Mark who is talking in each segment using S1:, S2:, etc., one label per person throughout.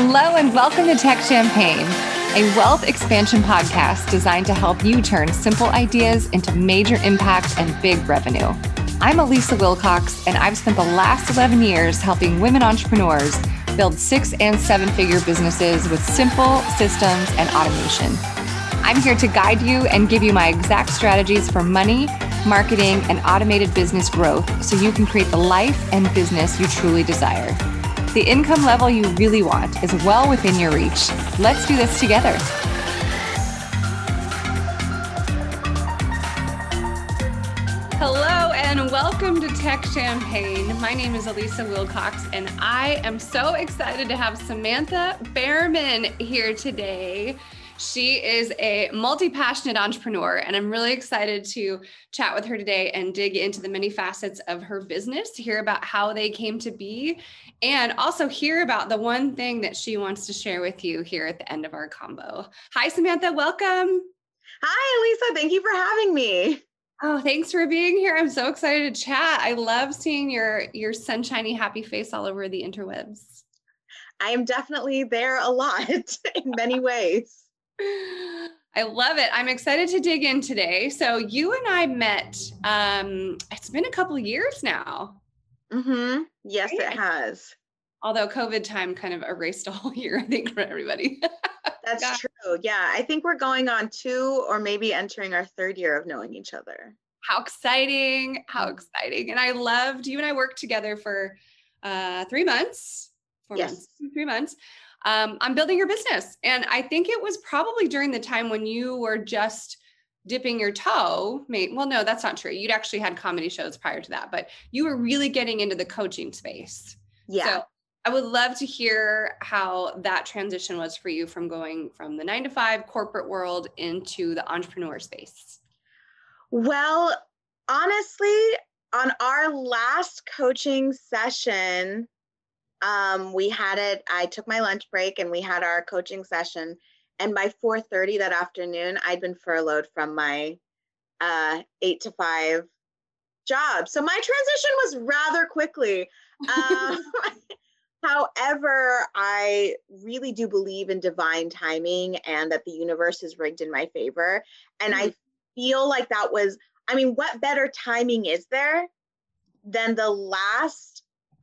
S1: Hello, and welcome to Tech Champagne, a wealth expansion podcast designed to help you turn simple ideas into major impact and big revenue. I'm Elisa Wilcox, and I've spent the last 11 years helping women entrepreneurs build six and seven figure businesses with simple systems and automation. I'm here to guide you and give you my exact strategies for money, marketing, and automated business growth so you can create the life and business you truly desire. The income level you really want is well within your reach. Let's do this together. Hello and welcome to Tech Champagne. My name is Elisa Wilcox and I am so excited to have Samantha Bearman here today. She is a multi passionate entrepreneur, and I'm really excited to chat with her today and dig into the many facets of her business to hear about how they came to be and also hear about the one thing that she wants to share with you here at the end of our combo. Hi, Samantha. Welcome.
S2: Hi, Elisa. Thank you for having me.
S1: Oh, thanks for being here. I'm so excited to chat. I love seeing your your sunshiny happy face all over the interwebs.
S2: I am definitely there a lot in many ways.
S1: I love it. I'm excited to dig in today. So you and I met. Um, it's been a couple years now.
S2: Mm-hmm. Yes, right? it has.
S1: Although COVID time kind of erased a whole year, I think, for everybody.
S2: That's God. true. Yeah, I think we're going on two or maybe entering our third year of knowing each other.
S1: How exciting! How mm. exciting! And I loved you and I worked together for uh, three months, four yes. months, three months um, I'm building your business. And I think it was probably during the time when you were just dipping your toe. Mate, well, no, that's not true. You'd actually had comedy shows prior to that, but you were really getting into the coaching space.
S2: Yeah. So
S1: I would love to hear how that transition was for you from going from the nine to five corporate world into the entrepreneur space.
S2: Well, honestly, on our last coaching session, um, we had it i took my lunch break and we had our coaching session. And by 4.30 that afternoon i'd been furloughed from my uh, 8 to 5 job. So my transition was rather quickly. Um, however i really do believe in divine timing and that the universe is rigged in my favor. And mm-hmm. i feel like that was i mean what better timing is there than the last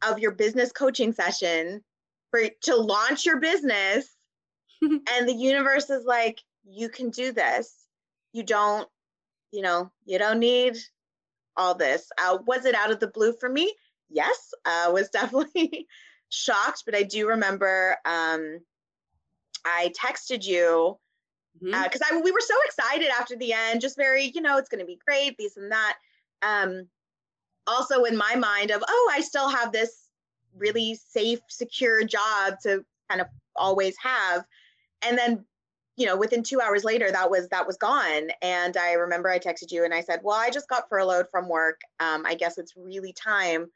S2: of your business coaching session for to launch your business. And the universe is like you can do this. You don't you know you don't need all this. Uh, was it out of the blue for me? Yes i uh, was definitely shocked but i do remember um, i texted you because mm-hmm. uh, we were so excited after the end just very you know it's going to be great this and that. Um, also in my mind of oh i still have this really safe secure job to kind of always have. And then you know within two hours later that was that was gone. And i remember i texted you and i said well i just got furloughed from work. Um, i guess it's really time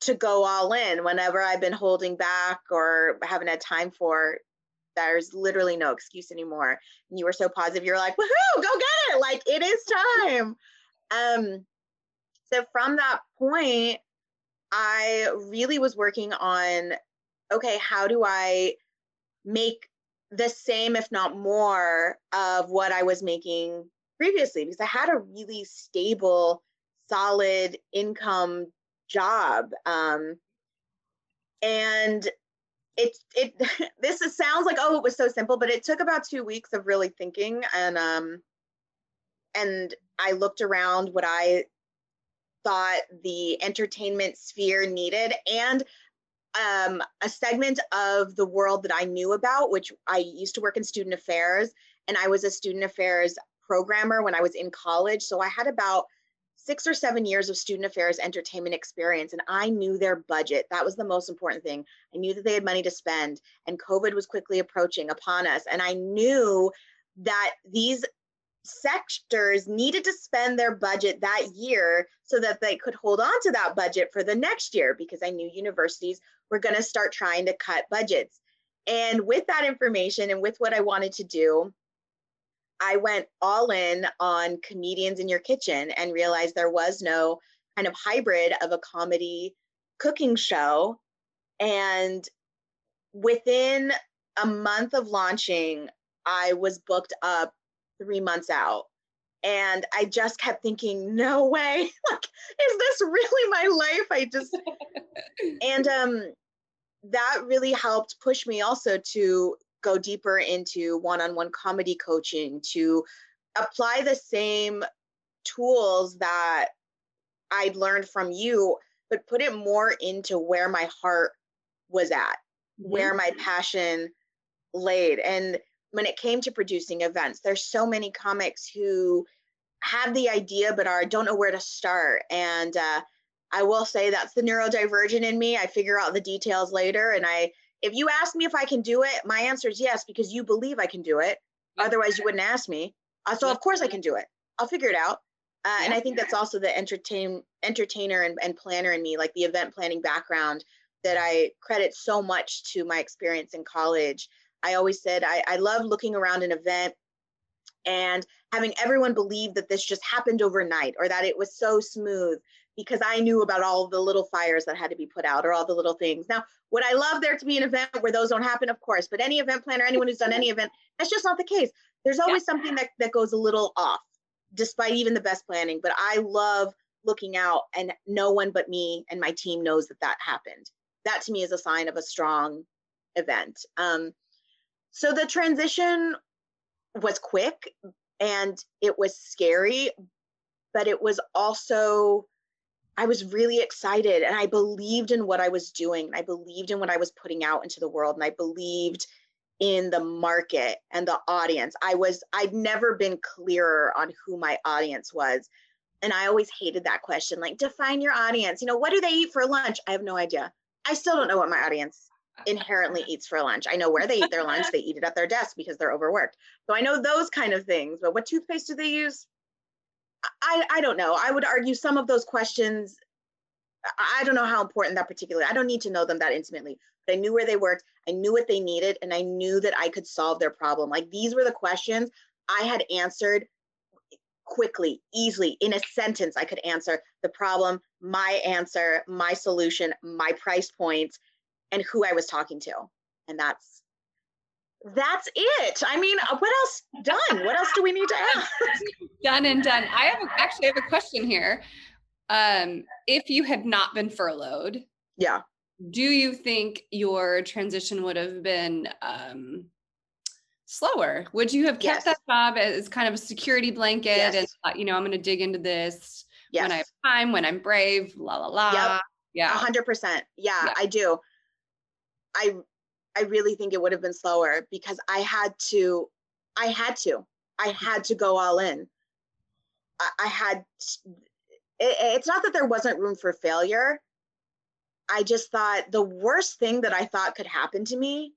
S2: to go all in whenever i've been holding back or haven't had time for. There's literally no excuse anymore. And you were so positive. You're like woohoo go get it. Like it is time. Um so from that point, I really was working on okay, how do I make the same, if not more, of what I was making previously? Because I had a really stable, solid income job. Um, and it it this is, sounds like oh it was so simple but it took about two weeks of really thinking and um and i looked around what i thought the entertainment sphere needed and um, a segment of the world that I knew about, which I used to work in student affairs, and I was a student affairs programmer when I was in college. So I had about six or seven years of student affairs entertainment experience, and I knew their budget. That was the most important thing. I knew that they had money to spend, and COVID was quickly approaching upon us. And I knew that these sectors needed to spend their budget that year so that they could hold on to that budget for the next year because I knew universities were going to start trying to cut budgets. And with that information and with what I wanted to do, I went all in on comedians in your kitchen and realized there was no kind of hybrid of a comedy cooking show. And within a month of launching, I was booked up three months out. And I just kept thinking, no way. like, is this really my life? I just and um that really helped push me also to go deeper into one-on-one comedy coaching, to apply the same tools that I'd learned from you, but put it more into where my heart was at, mm-hmm. where my passion laid. And when it came to producing events, there's so many comics who have the idea but are don't know where to start. And uh, I will say that's the neurodivergent in me. I figure out the details later, and I if you ask me if I can do it, my answer is yes because you believe I can do it. Otherwise, you wouldn't ask me. Uh, so of course I can do it. I'll figure it out. Uh, yeah. And I think that's also the entertain entertainer and, and planner in me, like the event planning background that I credit so much to my experience in college. I always said I, I love looking around an event and having everyone believe that this just happened overnight or that it was so smooth because I knew about all the little fires that had to be put out or all the little things. Now, would I love there to be an event where those don't happen? Of course, but any event planner, anyone who's done any event, that's just not the case. There's always yeah. something that, that goes a little off, despite even the best planning. But I love looking out and no one but me and my team knows that that happened that to me is a sign of a strong event. Um, so the transition was quick and it was scary, but it was also, I was really excited and I believed in what I was doing. I believed in what I was putting out into the world and I believed in the market and the audience. I was, I'd never been clearer on who my audience was. And I always hated that question like, define your audience. You know, what do they eat for lunch? I have no idea. I still don't know what my audience inherently eats for lunch. I know where they eat their lunch. They eat it at their desk because they're overworked. So I know those kind of things. But what toothpaste do they use? I, I don't know. I would argue some of those questions, I don't know how important that particular. I don't need to know them that intimately, but I knew where they worked. I knew what they needed, and I knew that I could solve their problem. Like these were the questions I had answered quickly, easily, in a sentence, I could answer the problem, my answer, my solution, my price points, and who I was talking to. And that's that's it. I mean, uh, what else done? What else do we need to add?
S1: done and done. I have actually have a question here. Um, if you had not been furloughed,
S2: yeah,
S1: do you think your transition would have been um, slower? Would you have kept yes. that job as kind of a security blanket yes. and thought, you know, I'm going to dig into this yes. when I have time, when I'm brave, la la la. Yep.
S2: Yeah. hundred percent. Yeah, I do. I I really think it would have been slower because I had to, I had to, I had to go all in. I, I had, it, it's not that there wasn't room for failure. I just thought the worst thing that I thought could happen to me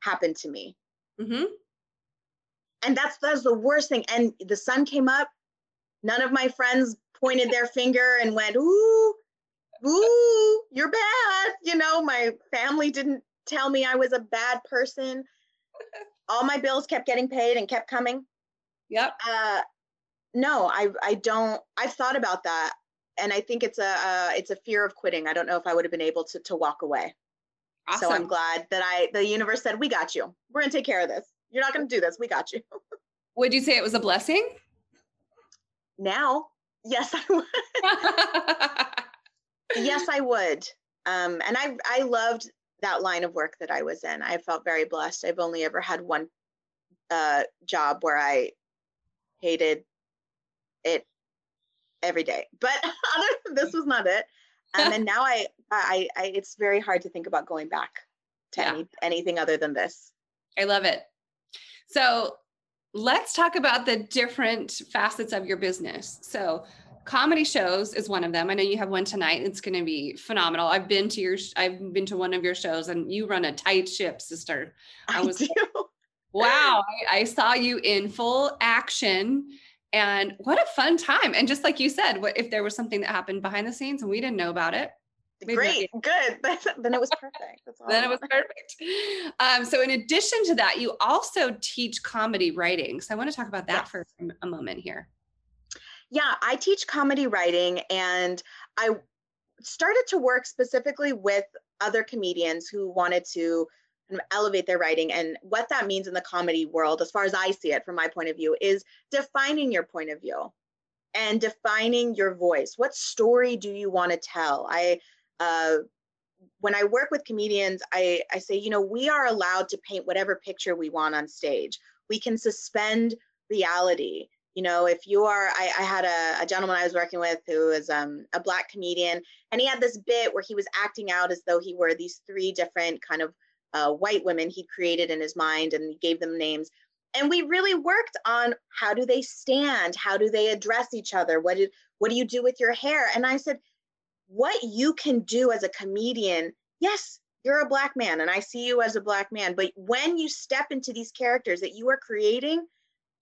S2: happened to me. Mm-hmm. And that's that's the worst thing. And the sun came up. None of my friends pointed their finger and went, "Ooh, ooh, you're bad." You know, my family didn't tell me I was a bad person. All my bills kept getting paid and kept coming.
S1: Yep.
S2: Uh, no, I I don't. I've thought about that, and I think it's a uh, it's a fear of quitting. I don't know if I would have been able to to walk away. Awesome. So I'm glad that I the universe said, "We got you. We're gonna take care of this. You're not gonna do this. We got you."
S1: would you say it was a blessing?
S2: Now, yes, I would. yes, I would. Um, and I I loved that line of work that I was in. I felt very blessed. I've only ever had one uh, job where I hated it every day, but other this was not it. Um, and now I, I, I, it's very hard to think about going back to yeah. any, anything other than this.
S1: I love it. So let's talk about the different facets of your business. So comedy shows is one of them. I know you have one tonight. It's going to be phenomenal. I've been to your, I've been to one of your shows and you run a tight ship, sister.
S2: I was, I
S1: wow. I, I saw you in full action and what a fun time. And just like you said, what if there was something that happened behind the scenes and we didn't know about it?
S2: Great, good. then it was perfect.
S1: then it was perfect. Um, so, in addition to that, you also teach comedy writing. So, I want to talk about that yes. for a moment here.
S2: Yeah, I teach comedy writing, and I started to work specifically with other comedians who wanted to elevate their writing. And what that means in the comedy world, as far as I see it from my point of view, is defining your point of view and defining your voice. What story do you want to tell? I uh, when I work with comedians, I, I say, you know, we are allowed to paint whatever picture we want on stage. We can suspend reality. You know, if you are, I, I had a, a, gentleman I was working with who was um, a black comedian, and he had this bit where he was acting out as though he were these three different kind of uh, white women he'd created in his mind, and he gave them names. And we really worked on how do they stand, how do they address each other, what did what do you do with your hair? And I said, what you can do as a comedian, yes, you're a black man and I see you as a black man, but when you step into these characters that you are creating,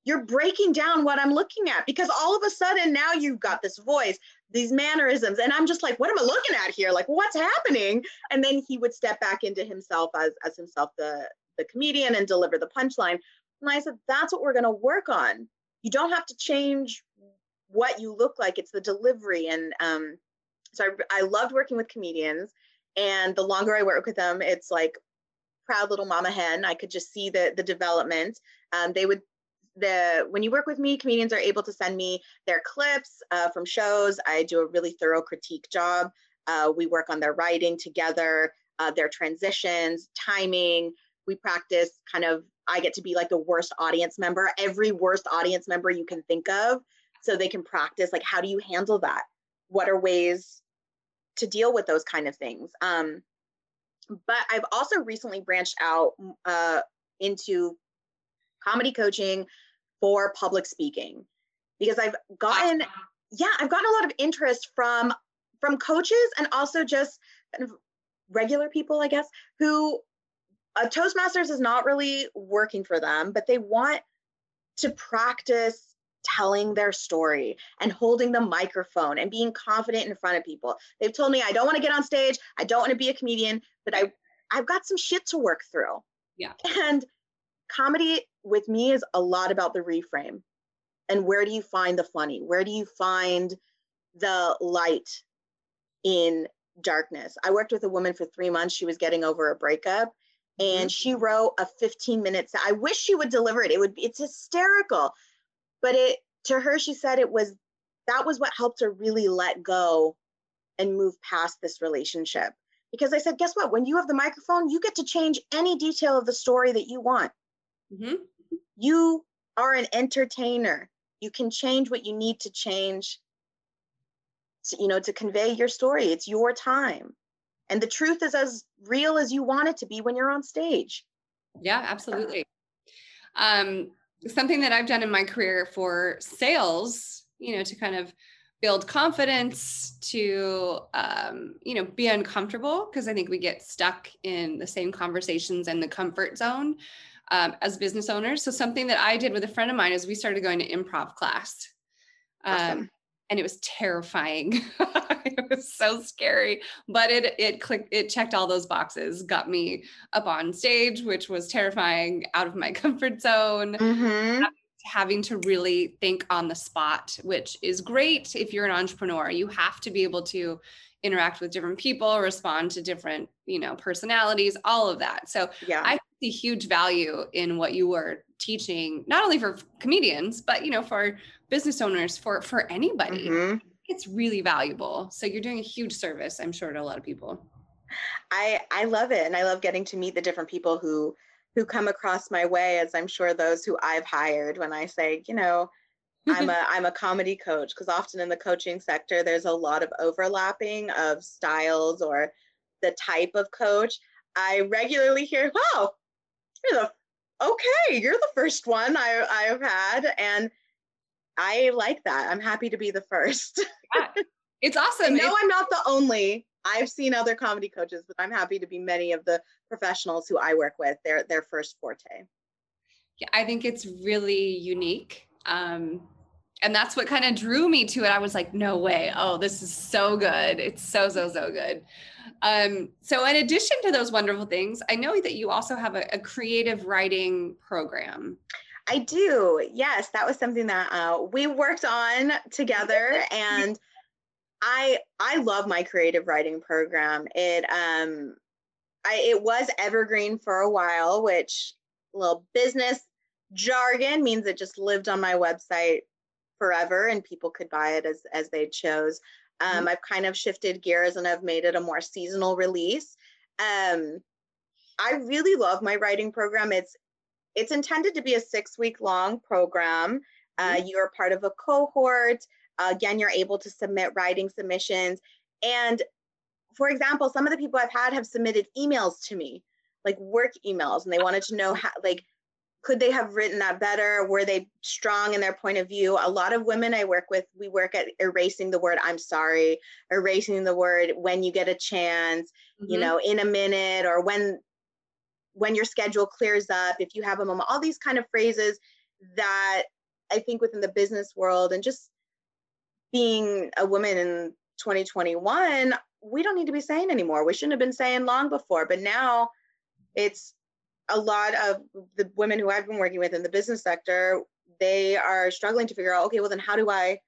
S2: you're breaking down what I'm looking at because all of a sudden now you've got this voice, these mannerisms, and I'm just like, what am I looking at here? Like, what's happening? And then he would step back into himself as as himself, the the comedian, and deliver the punchline. And I said, that's what we're going to work on. You don't have to change what you look like; it's the delivery and um, so I, I loved working with comedians. And the longer I work with them, it's like proud little mama hen. I could just see the the development. Um, they would the when you work with me, comedians are able to send me their clips uh, from shows. I do a really thorough critique job. Uh, we work on their writing together, uh, their transitions, timing. We practice kind of. I get to be like the worst audience member, every worst audience member you can think of, so they can practice like how do you handle that? What are ways to deal with those kind of things. Um, but I've also recently branched out uh, into comedy coaching for public speaking because I've gotten yeah I've gotten a lot of interest from from coaches and also just kind of regular people I guess who uh, Toastmasters is not really working for them but they want to practice telling their story and holding the microphone and being confident in front of people. They've told me I don't want to get on stage, I don't want to be a comedian, but I I've got some shit to work through.
S1: Yeah.
S2: And comedy with me is a lot about the reframe. And where do you find the funny? Where do you find the light in darkness? I worked with a woman for 3 months, she was getting over a breakup and mm-hmm. she wrote a 15 minutes i wish she would deliver it it would be it's hysterical but it to her she said it was that was what helped her really let go and move past this relationship because i said guess what when you have the microphone you get to change any detail of the story that you want mm-hmm. You are an entertainer. You can change what you need to change to, you know to convey your story. It's your time. And the truth is as real as you want it to be when you're on stage.
S1: Yeah absolutely. Um something that I've done in my career for sales, you know, to kind of build confidence, to, um, you know, be uncomfortable, because I think we get stuck in the same conversations and the comfort zone um, as business owners. So, something that I did with a friend of mine is we started going to improv class. Awesome. Um, and it was terrifying. it was so scary, but it it clicked it checked all those boxes, got me up on stage, which was terrifying, out of my comfort zone. Mm-hmm. Having to really think on the spot, which is great if you're an entrepreneur. You have to be able to interact with different people, respond to different, you know, personalities, all of that. So yeah. I see huge value in what you were teaching, not only for comedians, but you know, for business owners, for for anybody. Mm-hmm. It's really valuable. So you're doing a huge service, I'm sure, to a lot of people.
S2: I I love it, and I love getting to meet the different people who who come across my way, as I'm sure those who I've hired when I say, you know, I'm a I'm a comedy coach because often in the coaching sector there's a lot of overlapping of styles or the type of coach. I regularly hear, "Oh, you're the okay, you're the first one I I've had," and I like that. I'm happy to be the first.
S1: yeah, it's awesome.
S2: No, I'm not the only. I've seen other comedy coaches, but I'm happy to be many of the professionals who I work with. Their their first forte.
S1: Yeah, I think it's really unique. Um, and that's what kind of drew me to it. I was like, no way. Oh, this is so good. It's so, so, so good. Um, so, in addition to those wonderful things, I know that you also have a, a creative writing program.
S2: I do. Yes, that was something that uh, we worked on together, and I I love my creative writing program. It um I, it was evergreen for a while, which little business jargon means it just lived on my website forever and people could buy it as as they chose. Um, mm-hmm. I've kind of shifted gears and I've made it a more seasonal release. Um, I really love my writing program. It's it's intended to be a six week long program. Uh, mm-hmm. you're part of a cohort. Uh, again, you're able to submit writing submissions. And for example, some of the people I've had have submitted emails to me, like work emails, and they wanted to know how, like, could they have written that better? Were they strong in their point of view? A lot of women I work with, we work at erasing the word I'm sorry, erasing the word when you get a chance, mm-hmm. you know, in a minute, or when when your schedule clears up, if you have a moment, all these kind of phrases that I think within the business world and just being a woman in 2021, we don't need to be saying anymore. We shouldn't have been saying long before, but now it's a lot of the women who I've been working with in the business sector, they are struggling to figure out, okay, well then how do I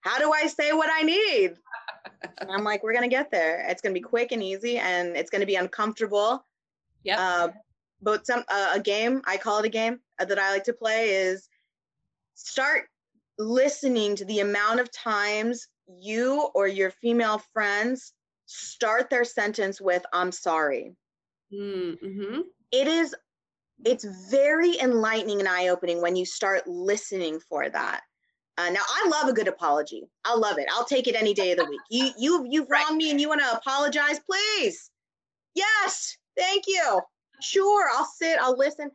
S2: how do I say what I need? and I'm like, we're gonna get there. It's gonna be quick and easy, and it's gonna be uncomfortable.
S1: Yeah. Uh,
S2: but some uh, a game I call it a game uh, that I like to play is start listening to the amount of times you or your female friends start their sentence with "I'm sorry."
S1: Mm-hmm.
S2: It is it's very enlightening and eye-opening when you start listening for that. Uh, now I love a good apology. I love it. I'll take it any day of the week. You you you've wronged right. me and you want to apologize, please. Yes, thank you. Sure, I'll sit, I'll listen.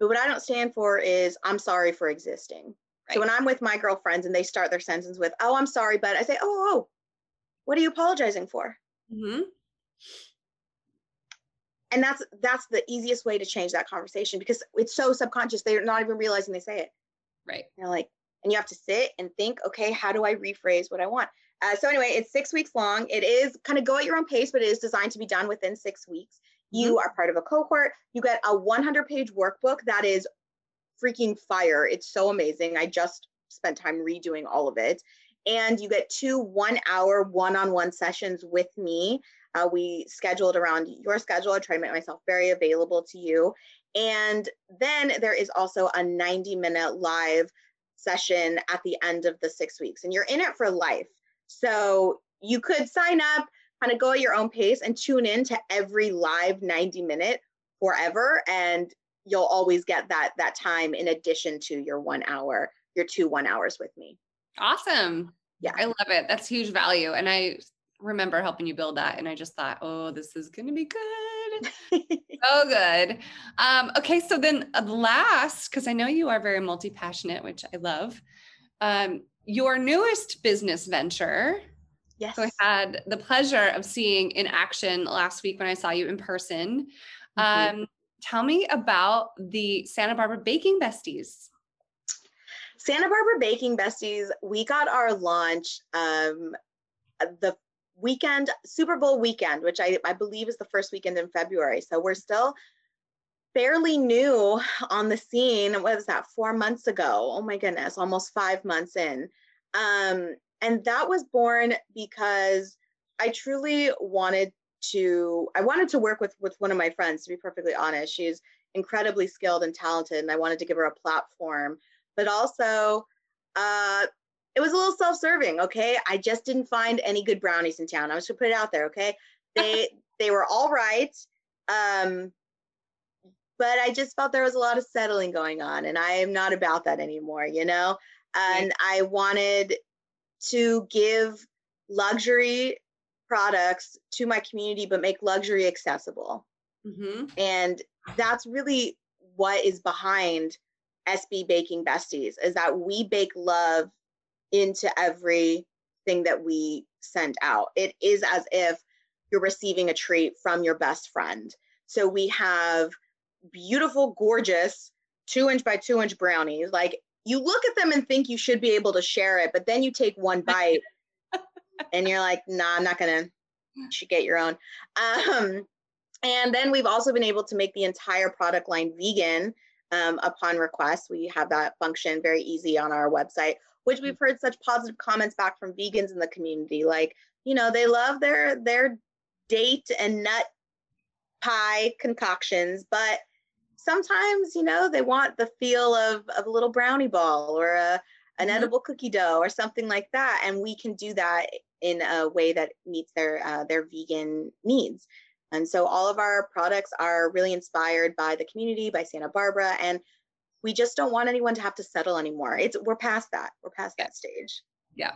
S2: But what I don't stand for is I'm sorry for existing. Right. So when I'm with my girlfriends and they start their sentence with, "Oh, I'm sorry," but I say, "Oh, oh, what are you apologizing for?"
S1: Mm-hmm
S2: and that's that's the easiest way to change that conversation because it's so subconscious they're not even realizing they say it.
S1: Right.
S2: You know like and you have to sit and think okay how do i rephrase what i want? Uh, so anyway it's six weeks long. It is kind of go at your own pace but it is designed to be done within six weeks. You mm-hmm. are part of a cohort. You get a 100 page workbook that is freaking fire. It's so amazing. I just spent time redoing all of it. And you get two one hour one-on-one sessions with me uh, we scheduled around your schedule. I try to make myself very available to you. And then there is also a 90 minute live session at the end of the six weeks, and you're in it for life. So you could sign up, kind of go at your own pace, and tune in to every live 90 minute forever. And you'll always get that that time in addition to your one hour, your two one hours with me.
S1: Awesome. Yeah. I love it. That's huge value. And I remember helping you build that and I just thought, oh, this is going to be good. so good. Um, okay, so then uh, last, because I know you are very multi passionate, which I love. Um, your newest business venture.
S2: Yes.
S1: So I had the pleasure of seeing in action last week when I saw you in person. Mm-hmm. Um, tell me about the Santa Barbara Baking Besties.
S2: Santa Barbara Baking Besties, we got our launch um, the weekend, Super Bowl weekend, which I, I believe is the first weekend in February. So we're still fairly new on the scene. What was that, four months ago? Oh my goodness, almost five months in. Um, and that was born because I truly wanted to, I wanted to work with, with one of my friends, to be perfectly honest. She's incredibly skilled and talented, and I wanted to give her a platform. But also, uh, it was a little self-serving okay? I just didn't find any good brownies in town. I was going to put it out there okay? They they were all right um but i just felt there was a lot of settling going on and i am not about that anymore you know? And i wanted to give luxury products to my community but make luxury accessible.
S1: Mm-hmm.
S2: and that's really what is behind sb baking besties is that we bake love into everything that we send out. It is as if you're receiving a treat from your best friend. So we have beautiful, gorgeous two inch by two inch brownies. Like you look at them and think you should be able to share it, but then you take one bite and you're like, nah, I'm not gonna. You should get your own. Um, and then we've also been able to make the entire product line vegan um, upon request. We have that function very easy on our website which we've heard such positive comments back from vegans in the community. Like, you know, they love their their date and nut pie concoctions, but sometimes, you know, they want the feel of, of a little brownie ball or a, an mm-hmm. edible cookie dough or something like that. And we can do that in a way that meets their uh, their vegan needs. And so all of our products are really inspired by the community, by Santa Barbara, and we just don't want anyone to have to settle anymore. It's we're past that. We're past that stage.
S1: Yeah.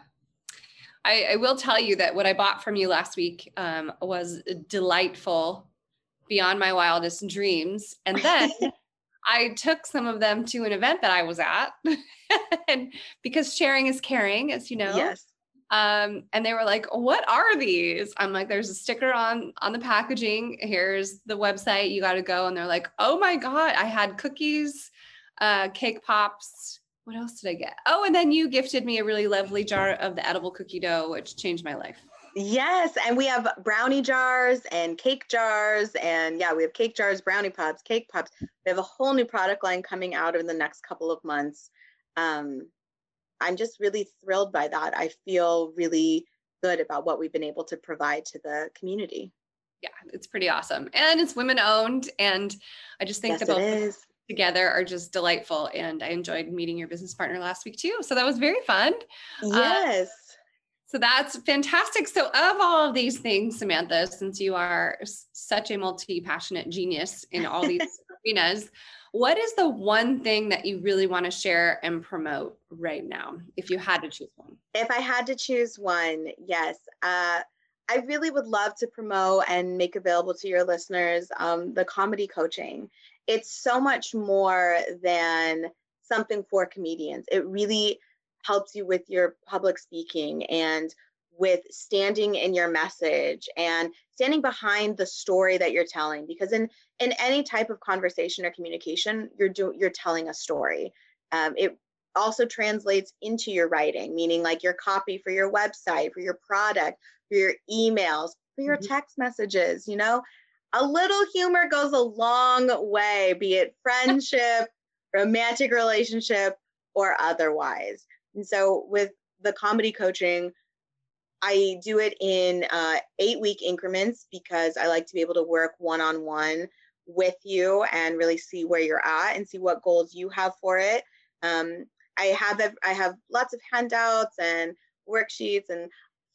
S1: I, I will tell you that what I bought from you last week um, was delightful, beyond my wildest dreams. And then I took some of them to an event that I was at, and because sharing is caring, as you know.
S2: Yes.
S1: Um, and they were like, "What are these?" I'm like, "There's a sticker on on the packaging. Here's the website. You got to go." And they're like, "Oh my god, I had cookies, uh, cake pops. What else did I get? Oh, and then you gifted me a really lovely jar of the edible cookie dough, which changed my life."
S2: Yes, and we have brownie jars and cake jars, and yeah, we have cake jars, brownie pops, cake pops. We have a whole new product line coming out in the next couple of months. Um, I'm just really thrilled by that. I feel really good about what we've been able to provide to the community.
S1: Yeah, it's pretty awesome. And it's women owned. And I just think
S2: yes,
S1: the
S2: both
S1: together are just delightful. And I enjoyed meeting your business partner last week too. So that was very fun.
S2: Uh, yes. Uh,
S1: so that's fantastic. So, of all of these things, Samantha, since you are such a multi passionate genius in all these arenas, what is the one thing that you really want to share and promote right now, if you had to choose one?
S2: If I had to choose one, yes. Uh, I really would love to promote and make available to your listeners um, the comedy coaching. It's so much more than something for comedians. It really helps you with your public speaking and with standing in your message and standing behind the story that you're telling because in in any type of conversation or communication you're doing you're telling a story um, it also translates into your writing meaning like your copy for your website for your product for your emails for your mm-hmm. text messages you know a little humor goes a long way be it friendship romantic relationship or otherwise and so with the comedy coaching I do it in uh, eight week increments because I like to be able to work one on one with you and really see where you're at and see what goals you have for it. Um, I have I have lots of handouts and worksheets and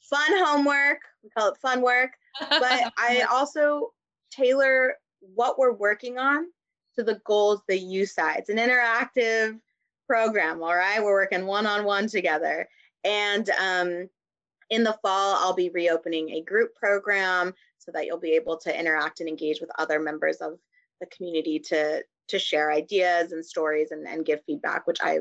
S2: fun homework. We call it fun work, but I also tailor what we're working on to the goals that you set. It's an interactive program. All right, we're working one on one together, and um, in the fall, I'll be reopening a group program so that you'll be able to interact and engage with other members of the community to to share ideas and stories and, and give feedback, which I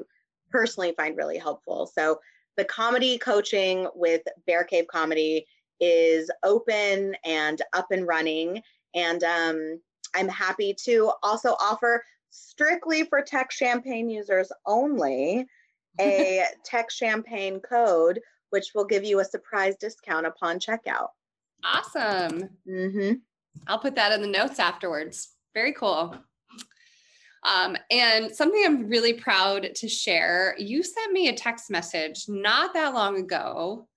S2: personally find really helpful. So the comedy coaching with Bear Cave Comedy is open and up and running. And um, I'm happy to also offer strictly for Tech Champagne users only a Tech Champagne code which will give you a surprise discount upon checkout.
S1: Awesome.
S2: Mm-hmm.
S1: I'll put that in the notes afterwards. Very cool. Um, and something I'm really proud to share you sent me a text message not that long ago.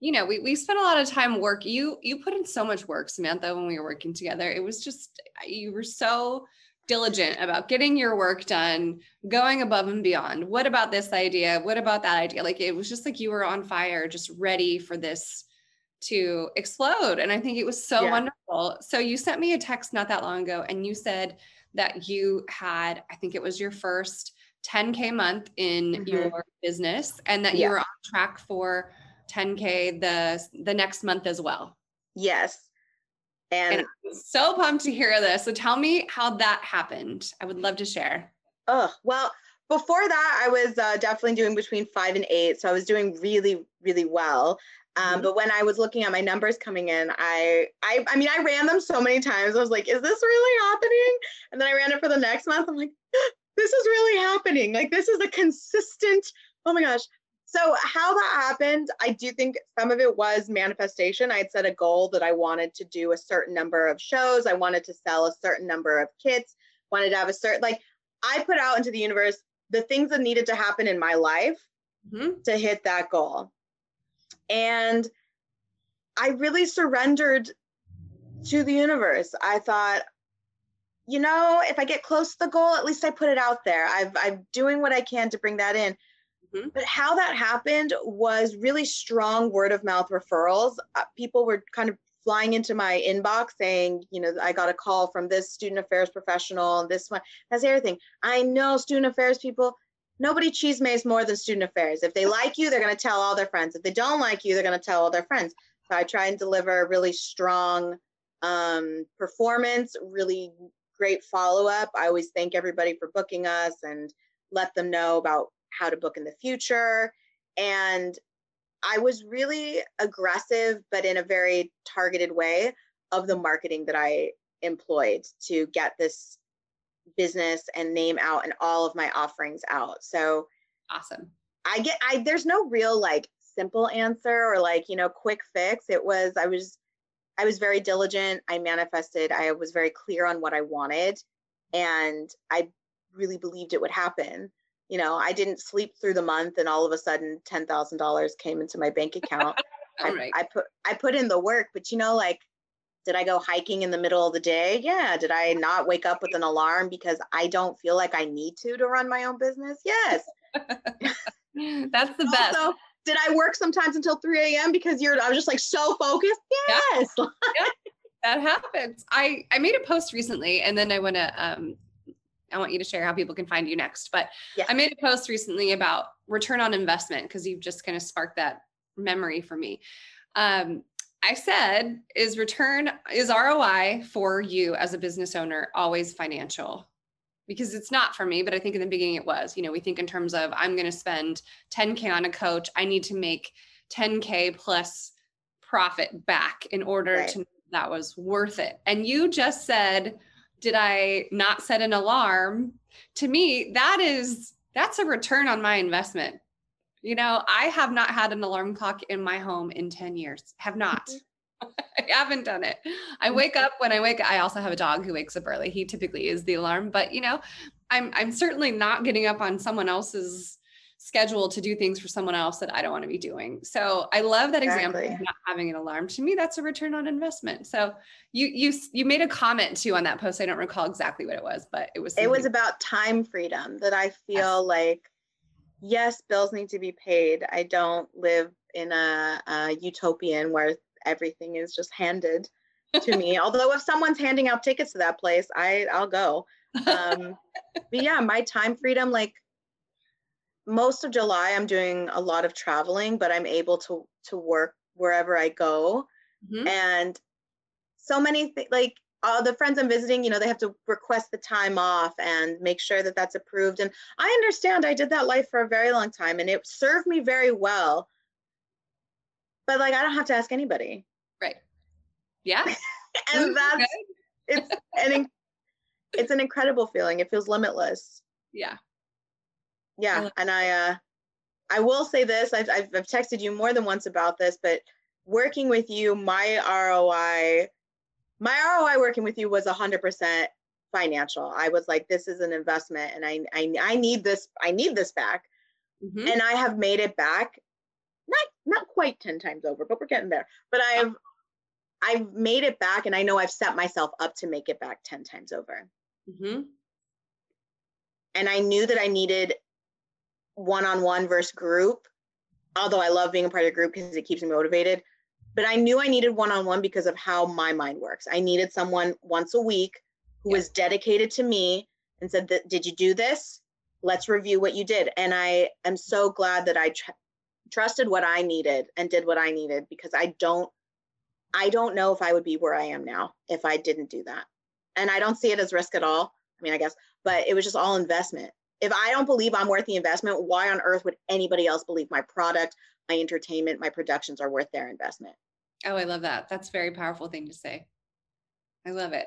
S1: You know, we, we spent a lot of time work. You you put in so much work, Samantha, when we were working together. It was just you were so diligent about getting your work done, going above and beyond. What about this idea? What about that idea? Like it was just like you were on fire, just ready for this to explode. And I think it was so yeah. wonderful. So you sent me a text not that long ago and you said that you had, I think it was your first 10K month in mm-hmm. your business and that yeah. you were on track for 10K the the next month as well.
S2: Yes. And,
S1: and I'm so pumped to hear this. So tell me how that happened. I would love to share.
S2: Oh, well, before that, I was uh, definitely doing between five and eight. So I was doing really, really well. Um, mm-hmm. But when I was looking at my numbers coming in, I, I, I mean, I ran them so many times. I was like, "Is this really happening?" And then I ran it for the next month. I'm like, "This is really happening. Like, this is a consistent. Oh my gosh, so, how that happened, I do think some of it was manifestation. I had set a goal that I wanted to do a certain number of shows, I wanted to sell a certain number of kits, wanted to have a certain, like, I put out into the universe the things that needed to happen in my life mm-hmm. to hit that goal. And I really surrendered to the universe. I thought, you know, if I get close to the goal, at least I put it out there. I've I'm doing what I can to bring that in. Mm-hmm. But how that happened was really strong word of mouth referrals. Uh, people were kind of flying into my inbox saying, you know, I got a call from this student affairs professional and this one. That's everything. I know student affairs people. Nobody chismes more than student affairs. If they like you, they're going to tell all their friends. If they don't like you, they're going to tell all their friends. So I try and deliver a really strong um, performance, really great follow up. I always thank everybody for booking us and let them know about how to book in the future. And I was really aggressive, but in a very targeted way of the marketing that I employed to get this business and name out and all of my offerings out. So
S1: awesome.
S2: I get I there's no real like simple answer or like, you know, quick fix. It was I was I was very diligent. I manifested. I was very clear on what I wanted and I really believed it would happen you know, I didn't sleep through the month and all of a sudden $10,000 came into my bank account. I, right. I put I put in the work, but you know, like, did I go hiking in the middle of the day? Yeah. Did I not wake up with an alarm because I don't feel like I need to to run my own business? Yes.
S1: That's the best. Also,
S2: did I work sometimes until 3 a.m. because you're I was just like so focused? Yes. Yeah.
S1: yeah. That happens. I I made a post recently and then I want to um I want you to share how people can find you next. But yeah. I made a post recently about return on investment because you've just kind of sparked that memory for me. Um, I said, is return, is ROI for you as a business owner always financial? Because it's not for me, but I think in the beginning it was. You know, we think in terms of I'm going to spend 10K on a coach, I need to make 10K plus profit back in order right. to that was worth it. And you just said, did I not set an alarm? To me, that is that's a return on my investment. You know, I have not had an alarm clock in my home in 10 years. Have not. Mm-hmm. I haven't done it. I wake up when I wake I also have a dog who wakes up early. He typically is the alarm, but you know, I'm I'm certainly not getting up on someone else's schedule to do things for someone else that I don't want to be doing. So I love that exactly. example of not having an alarm. To me, that's a return on investment. So you you you made a comment too on that post. I don't recall exactly what it was, but it was
S2: something. it was about time freedom that I feel yes. like yes, bills need to be paid. I don't live in a, a utopian where everything is just handed to me. Although if someone's handing out tickets to that place, I I'll go. Um, but yeah, my time freedom, like most of July I'm doing a lot of traveling, but I'm able to to work wherever I go. Mm-hmm. And so many th- like all the friends I'm visiting, you know, they have to request the time off and make sure that that's approved. And I understand I did that life for a very long time and it served me very well. But like I don't have to ask anybody.
S1: Right. Yeah.
S2: and that's it's an it's an incredible feeling. It feels limitless.
S1: Yeah
S2: yeah and i uh i will say this I've, I've, I've texted you more than once about this but working with you my roi my roi working with you was 100% financial. I was like this is an investment and i i, I need this i need this back. Mm-hmm. and i have made it back not not quite 10 times over but we're getting there. But i've i've made it back and i know i've set myself up to make it back 10 times over. Mm-hmm. and i knew that i needed one-on-one versus group although i love being a part of a group because it keeps me motivated. But i knew i needed one-on-one because of how my mind works. I needed someone once a week who yeah. was dedicated to me and said that did you do this? Let's review what you did. And i am so glad that i tr- trusted what i needed and did what i needed because i don't i don't know if i would be where i am now if i didn't do that. And i don't see it as risk at all. I mean i guess but it was just all investment if I don't believe I'm worth the investment, why on earth would anybody else believe my product, my entertainment, my productions are worth their investment?
S1: Oh, I love that. That's a very powerful thing to say. I love it.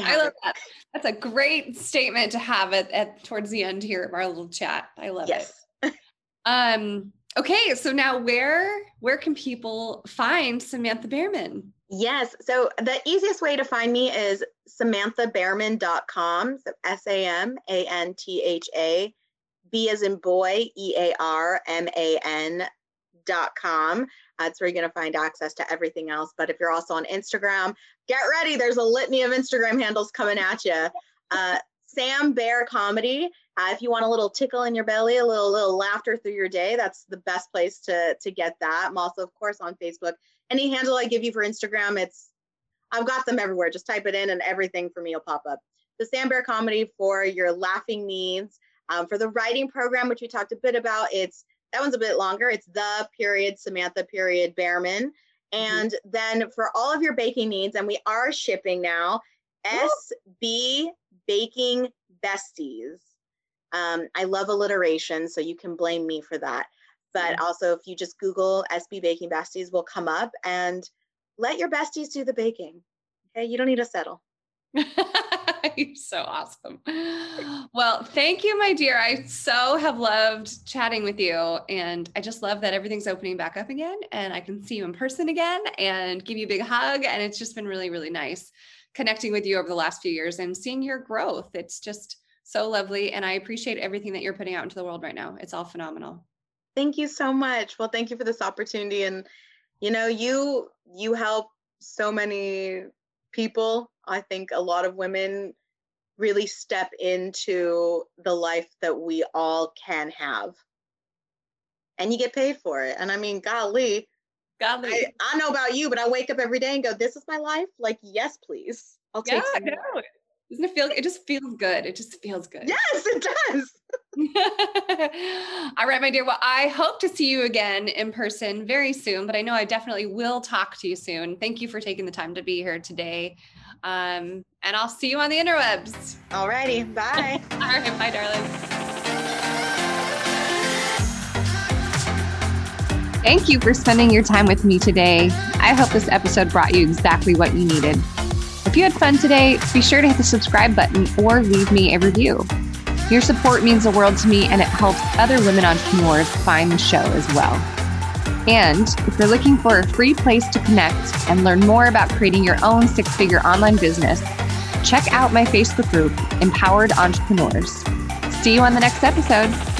S1: I love that. That's a great statement to have at, at towards the end here of our little chat. I love yes. it. um, okay, so now where where can people find Samantha Bearman?
S2: Yes. So the easiest way to find me is samanthabearman.com. So S A M A N T H A B as in boy, E A R M A N dot com. That's where you're going to find access to everything else. But if you're also on Instagram, get ready. There's a litany of Instagram handles coming at you. Uh, Sam Bear Comedy. Uh, if you want a little tickle in your belly, a little little laughter through your day, that's the best place to to get that. I'm also, of course, on Facebook. Any handle I give you for Instagram, it's I've got them everywhere. Just type it in, and everything for me will pop up. The Sam Bear Comedy for your laughing needs. Um, for the writing program, which we talked a bit about, it's that one's a bit longer. It's the period Samantha period Bearman. Mm-hmm. And mm-hmm. then for all of your baking needs, and we are shipping now, SB Baking Besties. Um, I love alliteration, so you can blame me for that. But mm-hmm. also, if you just Google SB Baking Besties, will come up and let your besties do the baking. Okay, you don't need to settle.
S1: You're so awesome. Well, thank you, my dear. I so have loved chatting with you. And I just love that everything's opening back up again and I can see you in person again and give you a big hug. And it's just been really, really nice connecting with you over the last few years and seeing your growth. It's just so lovely. And I appreciate everything that you're putting out into the world right now. It's all phenomenal.
S2: Thank you so much. Well, thank you for this opportunity. And you know, you you help so many people. I think a lot of women really step into the life that we all can have. And you get paid for it. And I mean, golly, golly. I, I know about you, but I wake up every day and go, this is my life. Like, yes, please. I'll take yeah.
S1: Doesn't it feel, it just feels good. It just feels good.
S2: Yes, it does.
S1: All right, my dear. Well, I hope to see you again in person very soon, but I know I definitely will talk to you soon. Thank you for taking the time to be here today. Um, and I'll see you on the interwebs.
S2: All righty. Bye.
S1: All right. Bye, darling. Thank you for spending your time with me today. I hope this episode brought you exactly what you needed. If you had fun today, be sure to hit the subscribe button or leave me a review. Your support means the world to me and it helps other women entrepreneurs find the show as well. And if you're looking for a free place to connect and learn more about creating your own six figure online business, check out my Facebook group, Empowered Entrepreneurs. See you on the next episode.